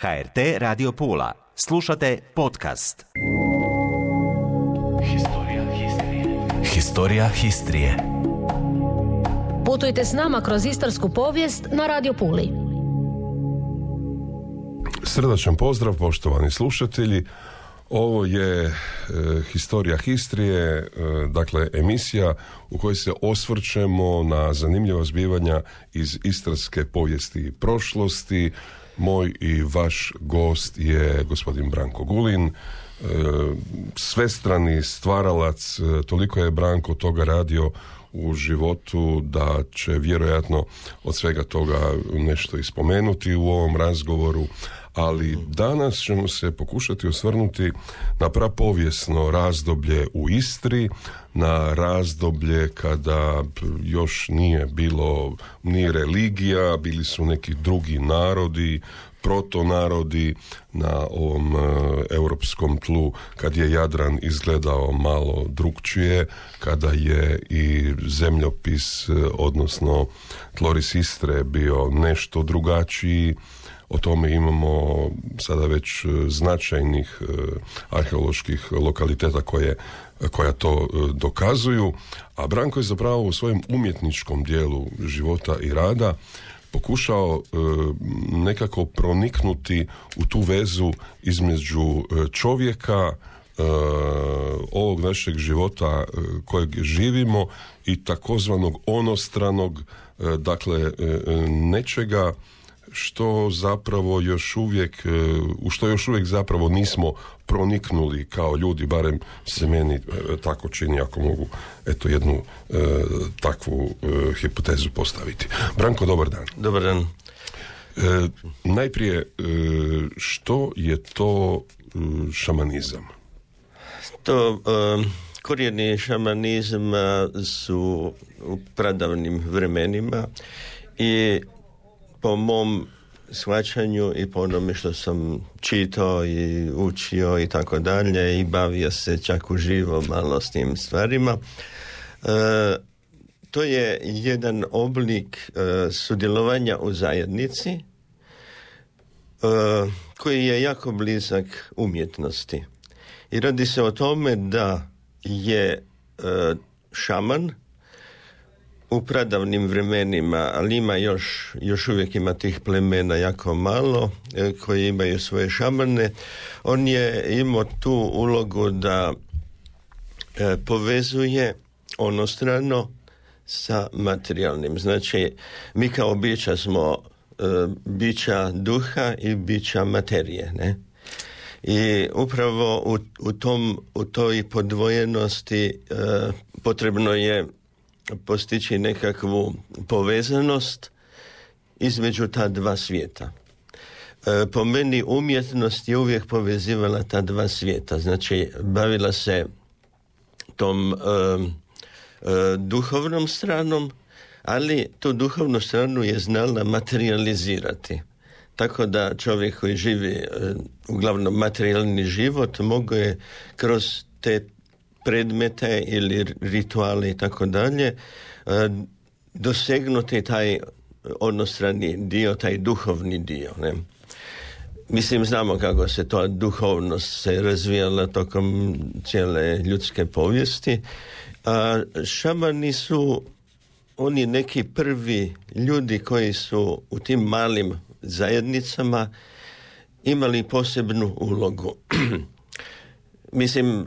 HRT Radio Pula. Slušate podcast. Historija Histrije. Historija Histrije. Putujte s nama kroz istarsku povijest na Radio Puli. Srdačan pozdrav poštovani slušatelji. Ovo je e, Historija Histrije, e, dakle emisija u kojoj se osvrćemo na zanimljiva zbivanja iz istarske povijesti i prošlosti. Moj i vaš gost je gospodin Branko Gulin, e, svestrani stvaralac, e, toliko je Branko toga radio u životu da će vjerojatno od svega toga nešto ispomenuti u ovom razgovoru, ali danas ćemo se pokušati osvrnuti na prapovijesno razdoblje u Istri, na razdoblje kada još nije bilo ni religija, bili su neki drugi narodi, protonarodi na ovom e, europskom tlu kad je Jadran izgledao malo drugčije, kada je i zemljopis, e, odnosno tloris Istre bio nešto drugačiji, o tome imamo sada već e, značajnih arheoloških lokaliteta koje koja to dokazuju, a Branko je zapravo u svojem umjetničkom dijelu života i rada pokušao e, nekako proniknuti u tu vezu između e, čovjeka e, ovog našeg života kojeg živimo i takozvanog onostranog dakle nečega što zapravo još uvijek, u što još uvijek zapravo nismo proniknuli kao ljudi, barem se meni e, tako čini ako mogu eto jednu e, takvu e, hipotezu postaviti. Branko, dobar dan. Dobar dan. najprije, što je to šamanizam? To korijeni šamanizma su u pradavnim vremenima i po mom shvaćanju i po onome što sam čitao i učio i tako dalje i bavio se čak uživo malo s tim stvarima. E, to je jedan oblik e, sudjelovanja u zajednici e, koji je jako blizak umjetnosti. I radi se o tome da je šaman u pradavnim vremenima, ali ima još, još uvijek ima tih plemena jako malo e, koji imaju svoje šamane. On je imao tu ulogu da e, povezuje onostrano sa materijalnim. Znači, mi kao bića smo e, bića duha i bića materije, ne? I upravo u, u, tom, u toj podvojenosti potrebno je postići nekakvu povezanost između ta dva svijeta. E, po meni umjetnost je uvijek povezivala ta dva svijeta. Znači, bavila se tom e, e, duhovnom stranom, ali tu duhovnu stranu je znala materializirati. Tako da čovjek koji živi uglavnom materijalni život mogu je kroz te predmete ili rituale i tako dalje, e, dosegnuti taj onostrani dio, taj duhovni dio. Ne? Mislim, znamo kako se to duhovnost se razvijala tokom cijele ljudske povijesti. A šamani su oni neki prvi ljudi koji su u tim malim zajednicama imali posebnu ulogu. Mislim, e,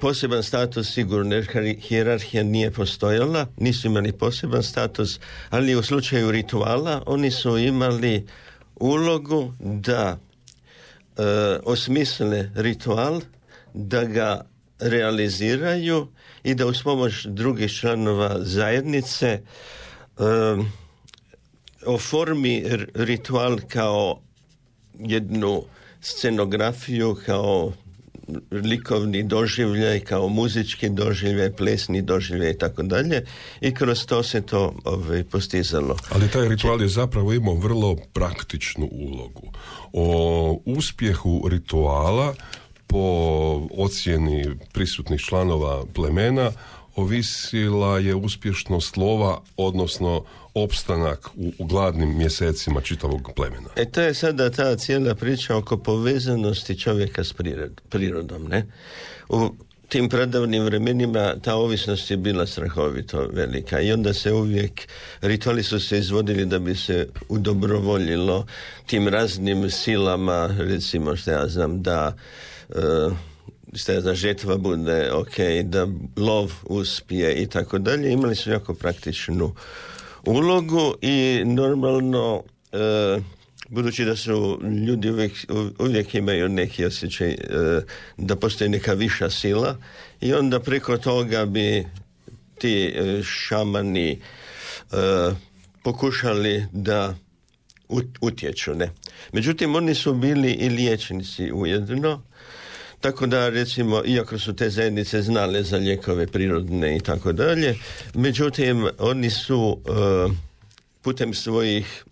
poseban status sigurno, jer hierarhija nije postojala, nisu imali poseban status, ali u slučaju rituala oni su imali ulogu da e, osmisle ritual, da ga realiziraju i da uz pomoć drugih članova zajednice e, oformi ritual kao jednu scenografiju, kao likovni doživljaj, kao muzički doživljaj, plesni doživljaj i tako dalje i kroz to se to ovaj, postizalo. Ali taj ritual je zapravo imao vrlo praktičnu ulogu. O uspjehu rituala po ocjeni prisutnih članova plemena ovisila je uspješnost lova, odnosno opstanak u, u gladnim mjesecima čitavog plemena. E to je sada ta cijela priča oko povezanosti čovjeka s prirodom, ne? U tim pradavnim vremenima ta ovisnost je bila strahovito velika i onda se uvijek, rituali su se izvodili da bi se udobrovoljilo tim raznim silama, recimo što ja znam, da uh, što ja znam, žetva bude ok, da lov uspije i tako dalje. Imali su jako praktičnu ulogu i normalno uh, budući da su ljudi uvijek, uvijek imaju neki osjećaj e, da postoji neka viša sila i onda preko toga bi ti e, šamani e, pokušali da utječu. Ne? Međutim, oni su bili i liječnici ujedno, tako da recimo, iako su te zajednice znale za lijekove prirodne i tako dalje, međutim, oni su putem svojih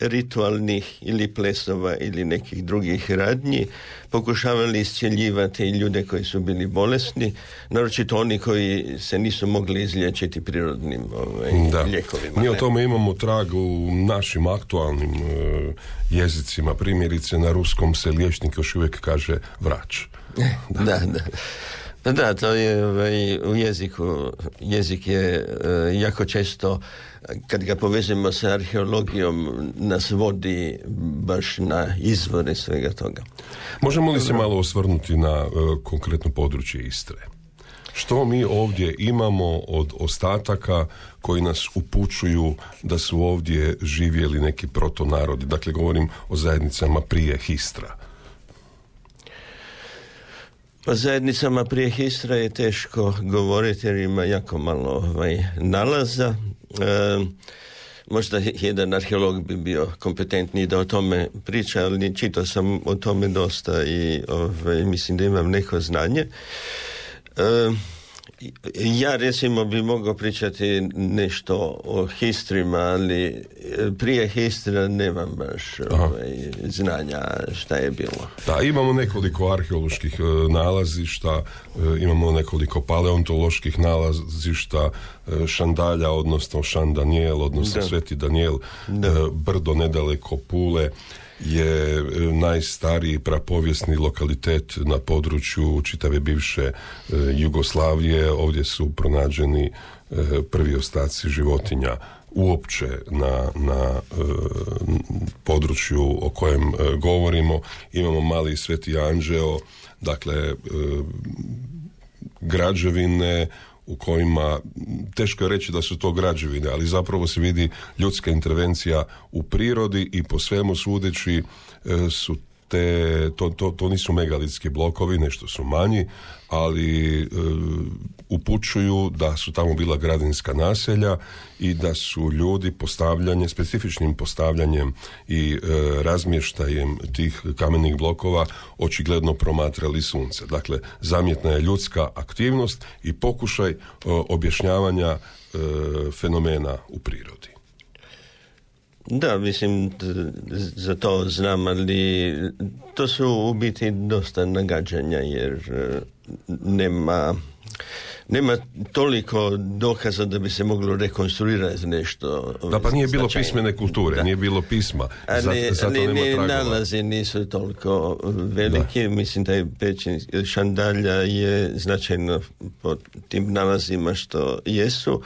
ritualnih ili plesova ili nekih drugih radnji pokušavali iscjeljivati ljude koji su bili bolesni, naročito oni koji se nisu mogli izliječiti prirodnim ovaj, da. lijekovima. Mi o tome imamo trag u našim aktualnim uh, jezicima. Primjerice na ruskom se liječnik još uvijek kaže vrač. da, da. da. Pa da, to je ovaj, u jeziku, jezik je uh, jako često kad ga povežemo sa arheologijom nas vodi baš na izvore svega toga. Možemo li se malo osvrnuti na uh, konkretno područje Istre? Što mi ovdje imamo od ostataka koji nas upućuju da su ovdje živjeli neki protonarodi? Dakle, govorim o zajednicama prije Histra. O zajednicama prije Histra je teško govoriti jer ima jako malo ovaj, nalaza. E, možda jedan arheolog bi bio kompetentniji da o tome priča, ali čitao sam o tome dosta i ovaj, mislim da imam neko znanje. E, ja recimo bi mogao pričati nešto o histrima, ali e, prije histra nemam baš ovaj, znanja šta je bilo. Da, imamo nekoliko arheoloških e, nalazišta, e, imamo nekoliko paleontoloških nalazišta, Šandalja, odnosno Šan Daniel, odnosno Sveti Daniel, brdo nedaleko Pule je e, najstariji prapovijesni lokalitet na području čitave bivše e, Jugoslavije. Ovdje su pronađeni e, prvi ostaci životinja uopće na, na području o kojem govorimo. Imamo mali sveti anđeo, dakle građevine u kojima teško je reći da su to građevine, ali zapravo se vidi ljudska intervencija u prirodi i po svemu sudeći e, su te, to, to, to nisu megalitski blokovi, nešto su manji, ali e, upućuju da su tamo bila gradinska naselja i da su ljudi postavljanje, specifičnim postavljanjem i e, razmještajem tih kamenih blokova očigledno promatrali sunce. Dakle, zamjetna je ljudska aktivnost i pokušaj e, objašnjavanja e, fenomena u prirodi. Da, mislim, za to znam, ali to su u biti dosta nagađanja, jer e, nema nema toliko dokaza da bi se moglo rekonstruirati nešto. Da, pa nije bilo pismene kulture, nije bilo pisma. Ali, zato, ni, nalazi nisu toliko veliki. Mislim da je Pečin Šandalja je značajno po tim nalazima što jesu.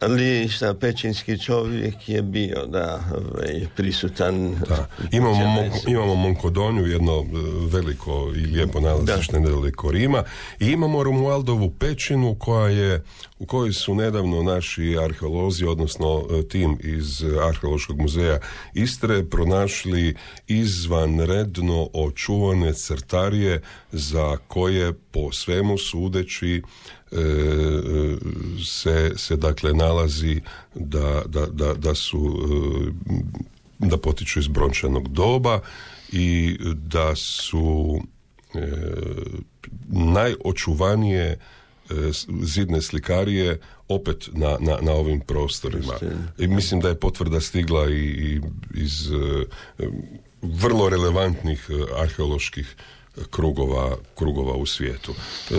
Ali šta, pećinski čovjek je bio, da, ovaj, prisutan. Da. Imamo, monko, imamo Monkodonju, jedno e, veliko i lijepo nalazište nedaleko Rima. I imamo Romualdovu pećinu koja je, u kojoj su nedavno naši arheolozi, odnosno e, tim iz Arheološkog muzeja Istre, pronašli izvanredno očuvane crtarije za koje po svemu sudeći se, se dakle nalazi da, da, da, da su e, da potiču iz brončanog doba i da su e, najočuvanije zidne slikarije opet na, na, na ovim prostorima. I mislim da je potvrda stigla i, iz vrlo relevantnih arheoloških krugova, krugova u svijetu. E,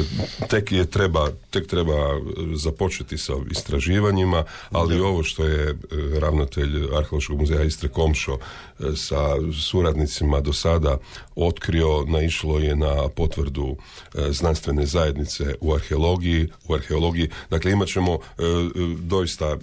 tek je treba, tek treba započeti sa istraživanjima, ali ovo što je ravnatelj Arheološkog muzeja Istre Komšo sa suradnicima do sada otkrio, naišlo je na potvrdu znanstvene zajednice u arheologiji, u arheologiji. Dakle, imat ćemo doista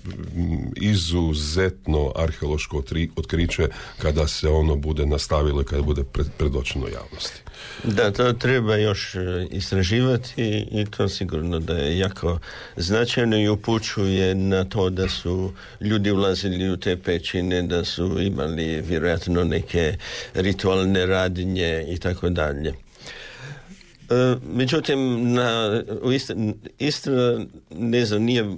izuzetno arheološko otkriće kada se ono bude nastavilo i kada bude predočeno javnosti. Da, to treba još e, istraživati i to sigurno da je jako značajno i upućuje na to da su ljudi ulazili u te pećine, da su imali vjerojatno neke ritualne radnje i tako dalje. E, međutim, na, Istra, ne znam, nije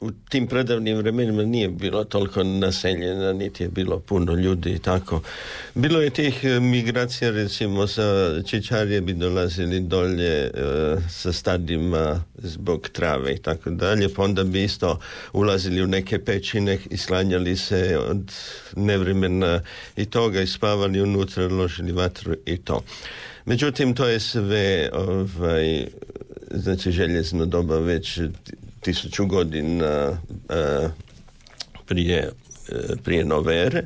u tim predavnim vremenima nije bilo toliko naseljena, niti je bilo puno ljudi i tako. Bilo je tih e, migracija, recimo, sa Čičarije bi dolazili dolje e, sa stadima zbog trave i tako dalje, pa onda bi isto ulazili u neke pećine i slanjali se od nevremena i toga i spavali unutra, ložili vatru i to. Međutim, to je sve ovaj, znači željezno doba već tisuću godina e, prije, e, prije novere.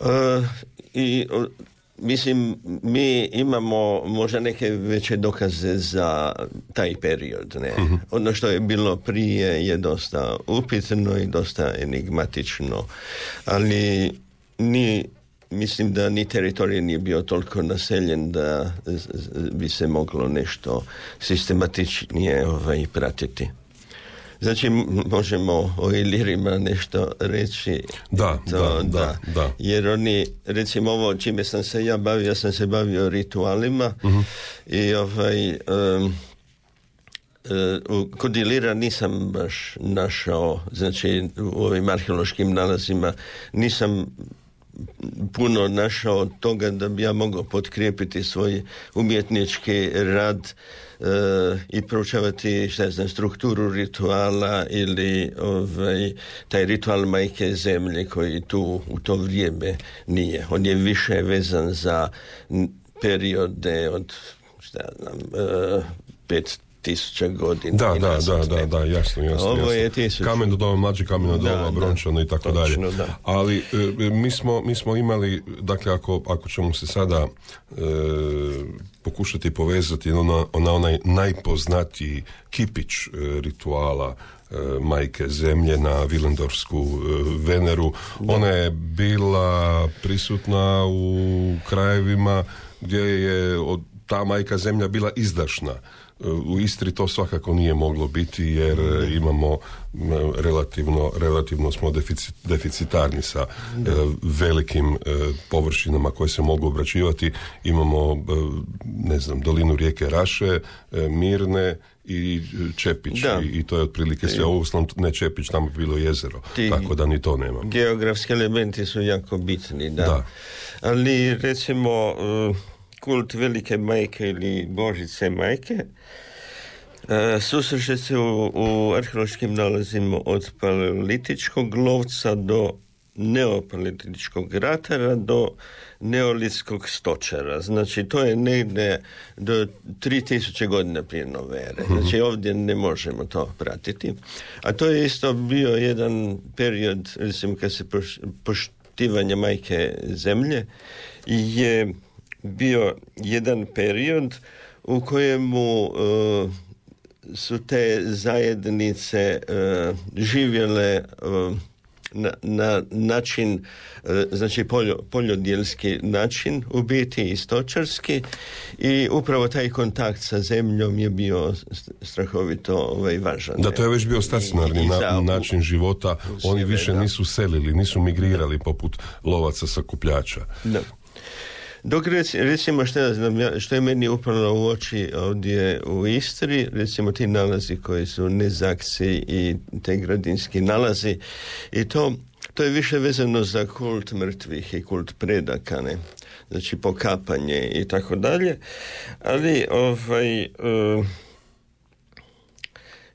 E, I mislim, mi imamo možda neke veće dokaze za taj period. Ne? uh Ono što je bilo prije je dosta upitno i dosta enigmatično, ali ni mislim da ni teritorij nije bio toliko naseljen da bi se moglo nešto sistematičnije ovaj, pratiti. Znači, možemo o Ilirima nešto reći. Da, da, da, da, Jer oni, recimo ovo čime sam se ja bavio, ja sam se bavio ritualima. Uh i ovaj... Um, kod Ilira nisam baš našao, znači u ovim arheološkim nalazima nisam puno našao toga da bi ja mogao potkrijepiti svoj umjetnički rad e, i proučavati šta znam, strukturu rituala ili ovaj, taj ritual majke zemlje koji tu u to vrijeme nije. On je više vezan za periode od šta znam, e, tisuća godina. Da, da, da, da, da, jasno, jasno. Ovo je tisuća. Kamen do doma, mlađi kamen do doma, brončano i tako dalje. Ali e, mi, smo, mi smo imali, dakle, ako, ako ćemo se sada e, pokušati povezati na, na onaj najpoznatiji kipić e, rituala majke zemlje na Vilendorsku Veneru. Ona je bila prisutna u krajevima gdje je od, ta majka zemlja bila izdašna u Istri to svakako nije moglo biti jer e, imamo relativno, relativno smo deficitarni sa e, velikim e, površinama koje se mogu obraćivati. Imamo, ne znam, dolinu rijeke Raše, Mirne i Čepić I, to je otprilike sve. Ovo ne Čepić, tamo je bilo jezero. tako da ni to nema. Geografski elementi su jako bitni, da. da. Ali recimo kult velike majke ili božice majke e, susreće se u, u arheološkim nalazima od paleolitičkog lovca do neopalitičkog ratara do neolitskog stočara. Znači, to je negdje do 3000 godina prije novere. Mhm. Znači, ovdje ne možemo to pratiti. A to je isto bio jedan period, recimo, kad se poštivanje majke zemlje je bio jedan period u kojemu e, su te zajednice uh, živjele e, na, na, način, znači poljo, poljodjelski način, u biti i stočarski i upravo taj kontakt sa zemljom je bio strahovito ovaj, važan. Da, to je već bio stacionarni na, način života. Oni više nisu selili, nisu migrirali poput lovaca sakupljača. Da. Dok recimo što, što je meni upravo u oči ovdje u Istri, recimo ti nalazi koji su nezaksi i te gradinski nalazi i to, to je više vezano za kult mrtvih i kult predaka, ne? znači pokapanje i tako dalje, ali ovaj, uh,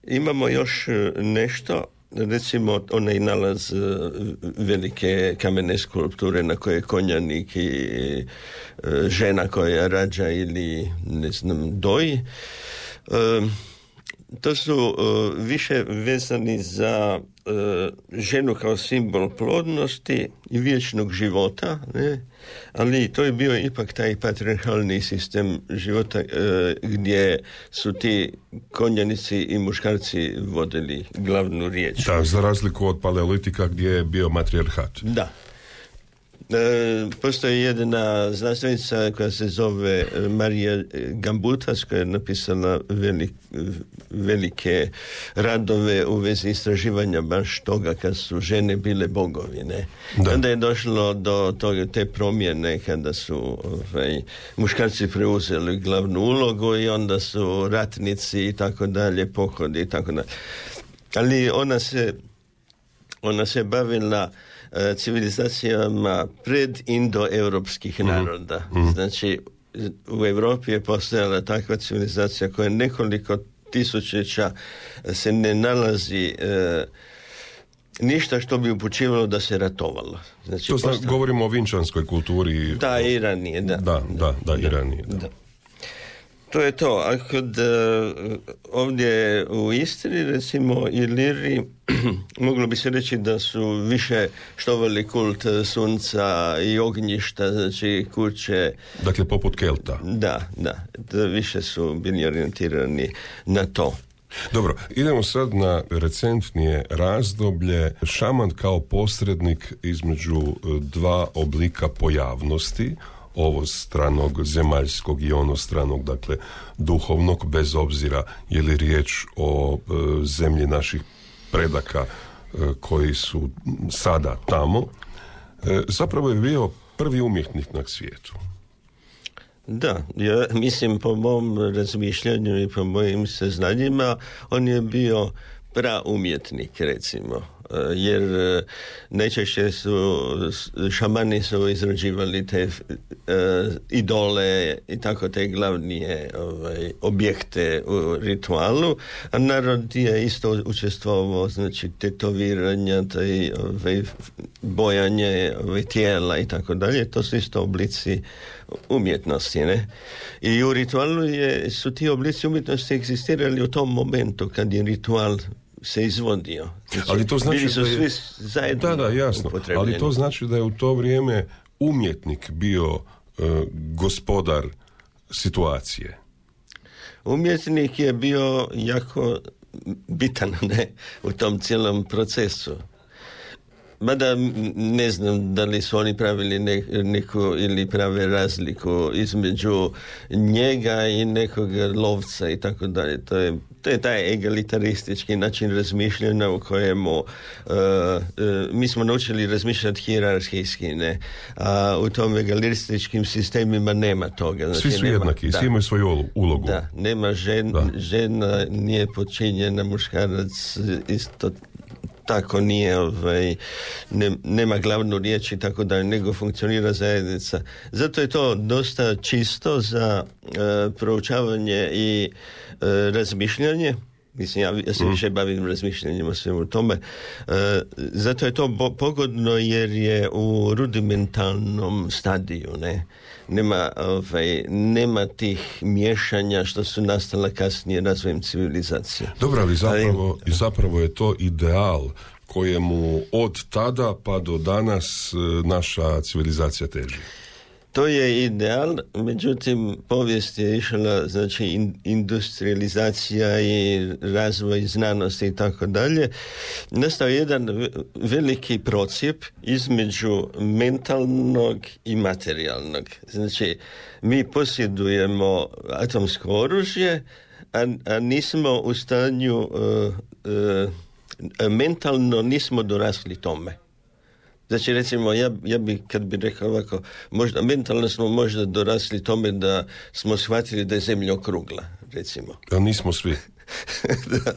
imamo još nešto recimo onaj nalaz e, velike kamene skulpture na koje je konjanik i e, žena koja rađa ili ne znam doji e, to su više vezani za ženu kao simbol plodnosti i vječnog života ne? ali to je bio ipak taj patriarhalni sistem života e, gdje su ti konjanici i muškarci vodili glavnu riječ. Da, za razliku od paleolitika gdje je bio matriarhat. Da. E, postoji jedna znanstvenica koja se zove Marija Gambutas koja je napisala velike radove u vezi istraživanja baš toga kad su žene bile bogovi. Ne? Onda je došlo do toga, te promjene kada su ovaj, muškarci preuzeli glavnu ulogu i onda su ratnici i tako dalje, pohodi i tako dalje. Ali ona se ona se bavila E, civilizacijama pred indoeuropskih mhm. naroda. Mhm. Znači, u Europi je postojala takva civilizacija koja nekoliko tisućeća se ne nalazi e, ništa što bi upućivalo da se ratovalo. Znači, to govorimo o vinčanskoj kulturi. Da, Iranije, da. Da, da, da, Iranije, da. To je to. A kod uh, ovdje u Istri, recimo, i Liri, moglo bi se reći da su više štovali kult sunca i ognjišta, znači kuće. Dakle, poput Kelta. Da, da. da više su bili orijentirani na to. Dobro, idemo sad na recentnije razdoblje. Šaman kao posrednik između e, dva oblika pojavnosti, ovo stranog zemaljskog i ono stranog, dakle duhovnog, bez obzira je li riječ o e, zemlji naših predaka e, koji su sada tamo, e, zapravo je bio prvi umjetnik na svijetu. Da, ja mislim po mom razmišljanju i po mojim saznanjima on je bio praumjetnik recimo jer e, najčešće su šamani su izrađivali te e, idole i tako te glavnije ovaj, objekte u ritualu, a narod je isto učestvovao, znači tetoviranja, taj, ovaj, bojanje ovaj, tijela i tako dalje, to su isto oblici umjetnosti, ne? I u ritualu je, su ti oblici umjetnosti egzistirali u tom momentu kad je ritual se izvodio. Znači, ali to znači su da je, svi zajedno Da, da, jasno. Ali to znači da je u to vrijeme umjetnik bio e, gospodar situacije. Umjetnik je bio jako bitan ne, u tom cijelom procesu. Mada ne znam da li su oni pravili neku ili prave razliku između njega i nekog lovca i tako dalje. To je, to je taj egalitaristički način razmišljanja u kojemu uh, uh, mi smo naučili razmišljati hijerarhijski, ne? A u tom egalitarističkim sistemima nema toga. Znači, svi su nema, jednaki, svi imaju svoju ulogu. Da, nema žen, žena, nije počinjena, muškarac isto tako nije ovaj, nema glavnu riječ i tako da nego funkcionira zajednica. Zato je to dosta čisto za uh, proučavanje i uh, razmišljanje. Mislim, ja, ja se mm. više bavim razmišljanjem o svemu tome. Uh, zato je to pogodno jer je u rudimentalnom stadiju, ne? Nema, ovaj, nema tih miješanja što su nastala kasnije razvojem civilizacije. Dobro, ali zapravo, ali, zapravo je to ideal kojemu od tada pa do danas e, naša civilizacija teži. To je ideal, međutim povijest je išla, znači industrializacija i razvoj znanosti i tako dalje. Nastao jedan veliki procijep između mentalnog i materijalnog. Znači, mi posjedujemo atomsko oružje, a, a nismo u stanju uh, uh, mentalno nismo dorasli tome. Znači recimo ja, ja bi kad bi rekao ovako, možda mentalno smo možda dorasli tome da smo shvatili da je zemlja okrugla, recimo. A nismo svi. da,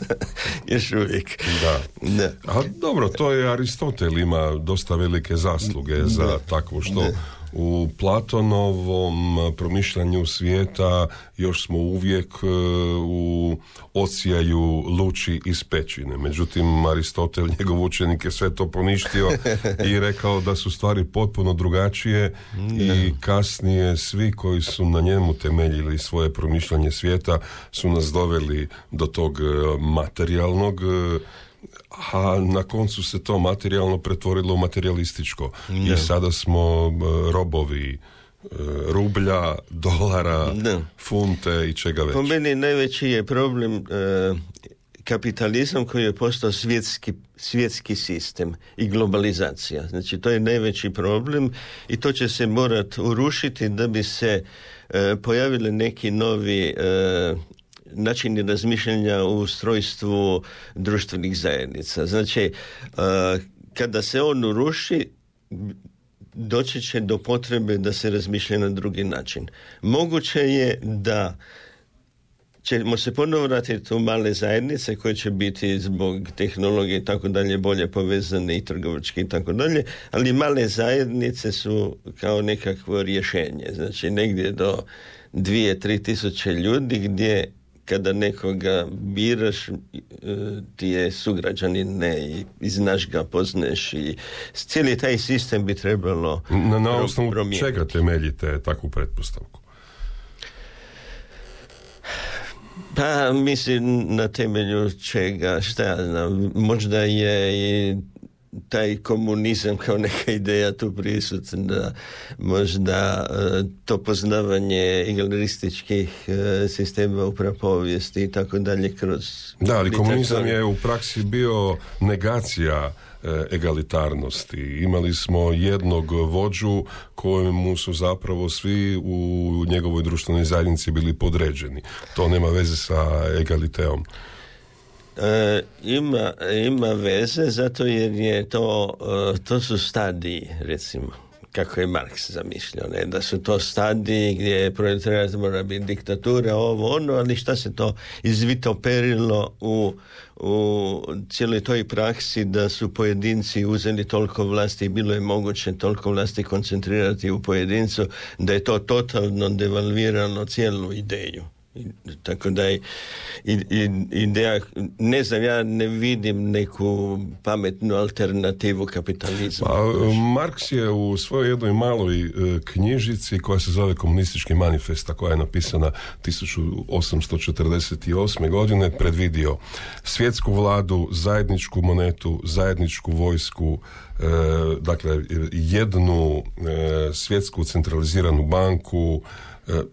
još uvijek. Da. A dobro, to je Aristotel ima dosta velike zasluge za takvo što U Platonovom promišljanju svijeta još smo uvijek e, u ocijaju luči iz pećine. Međutim, Aristotel, njegov učenik je sve to poništio i rekao da su stvari potpuno drugačije i kasnije svi koji su na njemu temeljili svoje promišljanje svijeta su nas doveli do tog e, materijalnog e, a na koncu se to materijalno pretvorilo u materialističko. I sada smo e, robovi e, rublja, dolara, funte i čega već. Po meni najveći je problem e, kapitalizam koji je postao svjetski, svjetski sistem i globalizacija. Znači to je najveći problem i to će se morati urušiti da bi se pojavili neki novi načini razmišljanja u ustrojstvu društvenih zajednica. Znači, e, kada se on uruši, doći će do potrebe da se razmišlja na drugi način. Moguće je da ćemo se ponovo vratiti u male zajednice koje će biti zbog tehnologije i tako dalje bolje povezane i trgovački i tako dalje, ali male zajednice su kao nekakvo rješenje. Znači negdje do dvije, tri tisuće ljudi gdje kada nekoga biraš e, ti je sugrađanin ne i znaš ga, pozneš i cijeli taj sistem bi trebalo Na, na osnovu čega temeljite takvu pretpostavku? Pa mislim na temelju čega, šta ja znam, možda je i taj komunizam kao neka ideja tu prisutna, možda e, to poznavanje iglerističkih e, sistema u prapovijesti i tako dalje kroz... Da, ali komunizam je u praksi bio negacija e, egalitarnosti. Imali smo jednog vođu kojemu su zapravo svi u njegovoj društvenoj zajednici bili podređeni. To nema veze sa egaliteom. E, ima, ima veze zato jer je to, e, to su stadiji recimo kako je Marks zamišljao, ne? da su to stadiji gdje je proletarijat mora biti diktatura, ovo ono, ali šta se to izvitoperilo u, u cijeloj toj praksi da su pojedinci uzeli toliko vlasti i bilo je moguće toliko vlasti koncentrirati u pojedincu da je to totalno devalvirano cijelu ideju. Tako da je ideja, ne znam, ja ne vidim neku pametnu alternativu kapitalizmu. Pa, Marks je u svojoj jednoj maloj e, knjižici koja se zove Komunistički manifest, koja je napisana 1848. godine, predvidio svjetsku vladu, zajedničku monetu, zajedničku vojsku, e, dakle jednu e, svjetsku centraliziranu banku,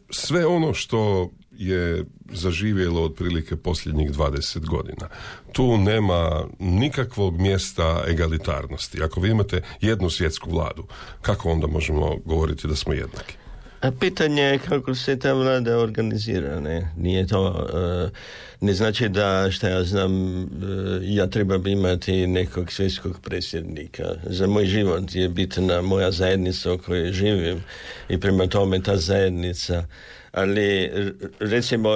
sve ono što je zaživjelo otprilike posljednjih 20 godina. Tu nema nikakvog mjesta egalitarnosti. Ako vi imate jednu svjetsku vladu, kako onda možemo govoriti da smo jednaki? A pitanje je kako se ta vlada organizira, ne? Nije to, e, ne znači da, šta ja znam, e, ja trebam imati nekog svjetskog predsjednika. Za moj život je bitna moja zajednica u kojoj živim i prema tome ta zajednica ali recimo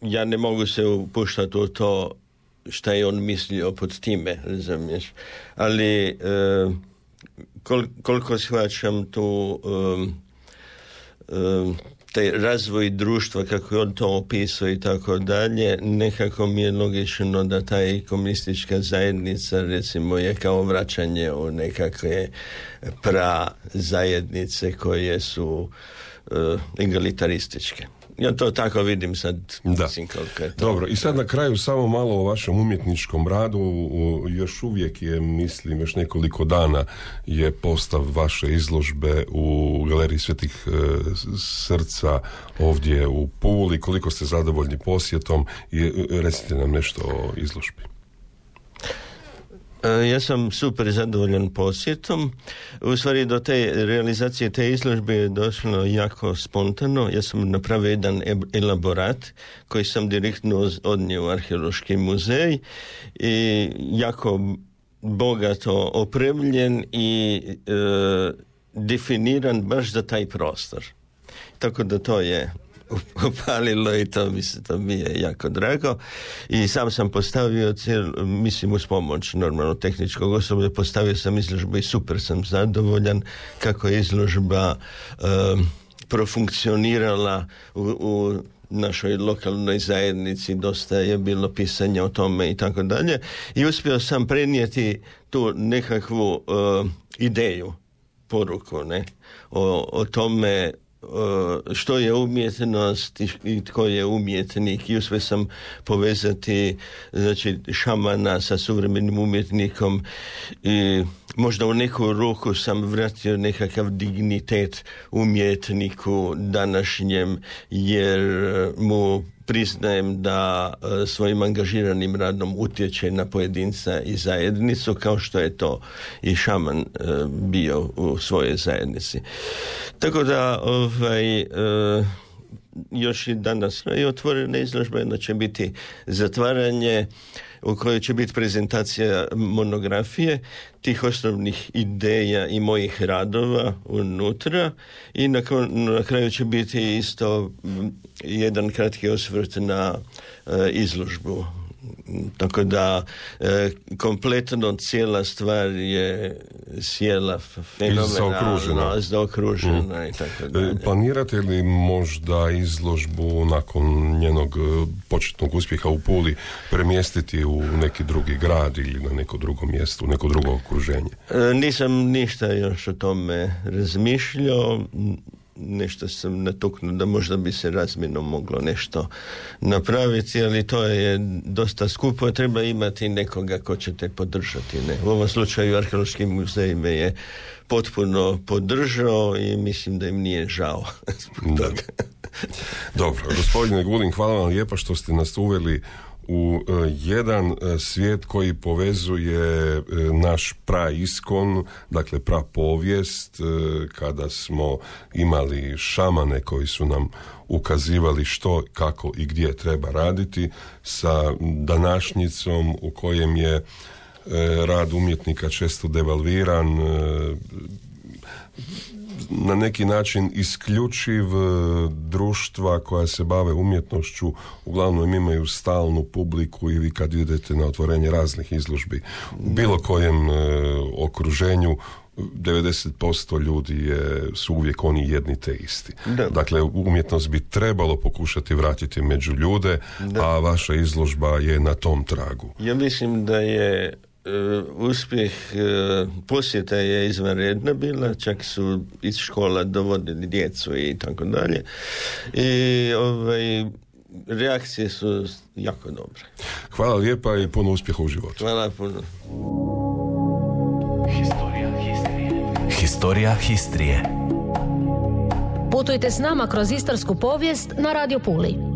ja ne mogu se upuštati u to šta je on mislio pod time, razumiješ. Ali e, koliko shvaćam tu e, taj razvoj društva kako je on to opisao i tako dalje, nekako mi je logično da taj komunistička zajednica recimo je kao vraćanje u nekakve pra zajednice koje su uh, egalitarističke. Ja to tako vidim sad. Da. je to. Dobro, i sad na kraju samo malo o vašem umjetničkom radu. Još uvijek je, mislim, još nekoliko dana je postav vaše izložbe u Galeriji Svetih e, srca ovdje u Puli. Koliko ste zadovoljni posjetom i e, recite nam nešto o izložbi. E, ja sam super zadovoljan posjetom. U stvari do te realizacije te izložbe je došlo jako spontano. Ja sam napravio jedan elaborat koji sam direktno odnio u arheološki muzej i jako bogato opremljen i e, definiran baš za taj prostor. Tako da to je upalilo i to mi se to mi je jako drago. I sam sam postavio cijel, mislim uz pomoć normalno tehničkog osoblja postavio sam izložbu i super sam zadovoljan kako je izložba profunkcionirala u, u našoj lokalnoj zajednici. Dosta je bilo pisanja o tome i tako dalje. I uspio sam prenijeti tu nekakvu ideju poruku ne o, o tome što je umjetnost i tko je umjetnik. I uspio sam povezati znači šamana sa suvremenim umjetnikom i možda u neku ruku sam vratio nekakav dignitet umjetniku današnjem jer mu priznajem da e, svojim angažiranim radom utječe na pojedinca i zajednicu kao što je to i šaman e, bio u svojoj zajednici. Tako da ovaj, e, još i danas i otvorena izložba, jedna će biti zatvaranje u kojoj će biti prezentacija monografije tih osnovnih ideja i mojih radova unutra. I na, na kraju će biti isto jedan kratki osvrt na e, izložbu tako da e, kompletno cijela stvar je sjela fenomenalno zaokružena mm. i tako e, dalje. Planirate li možda izložbu nakon njenog e, početnog uspjeha u Puli premjestiti u neki drugi grad ili na neko drugo mjesto, u neko drugo okruženje? nisam ništa još o tome razmišljao nešto sam natuknuo da možda bi se razmjerno moglo nešto napraviti, ali to je dosta skupo, treba imati nekoga ko će te podržati. Ne? U ovom slučaju Arheološki muzej me je potpuno podržao i mislim da im nije žao Dobro, gospodine Gulin, hvala vam lijepa što ste nas uveli u e, jedan e, svijet koji povezuje e, naš praiskon, dakle pra povijest, kada smo imali šamane koji su nam ukazivali što, kako i gdje treba raditi, sa današnjicom u kojem je rad umjetnika često devalviran, na neki način isključiv e, društva koja se bave umjetnošću uglavnom imaju stalnu publiku ili kad idete na otvorenje raznih izložbi u bilo kojem e, okruženju 90% ljudi je, su uvijek oni jedni te isti. Dakle, umjetnost bi trebalo pokušati vratiti među ljude, a vaša izložba je na tom tragu. Ja mislim da je uspjeh e, posjeta je izvanredna bila, čak su iz škola dovodili djecu i tako dalje. I ovaj, reakcije su jako dobre. Hvala lijepa i puno uspjeha u životu. Hvala puno. Historija Histrije. Historija Histrije. Putujte s nama kroz istarsku povijest na Radio Puli.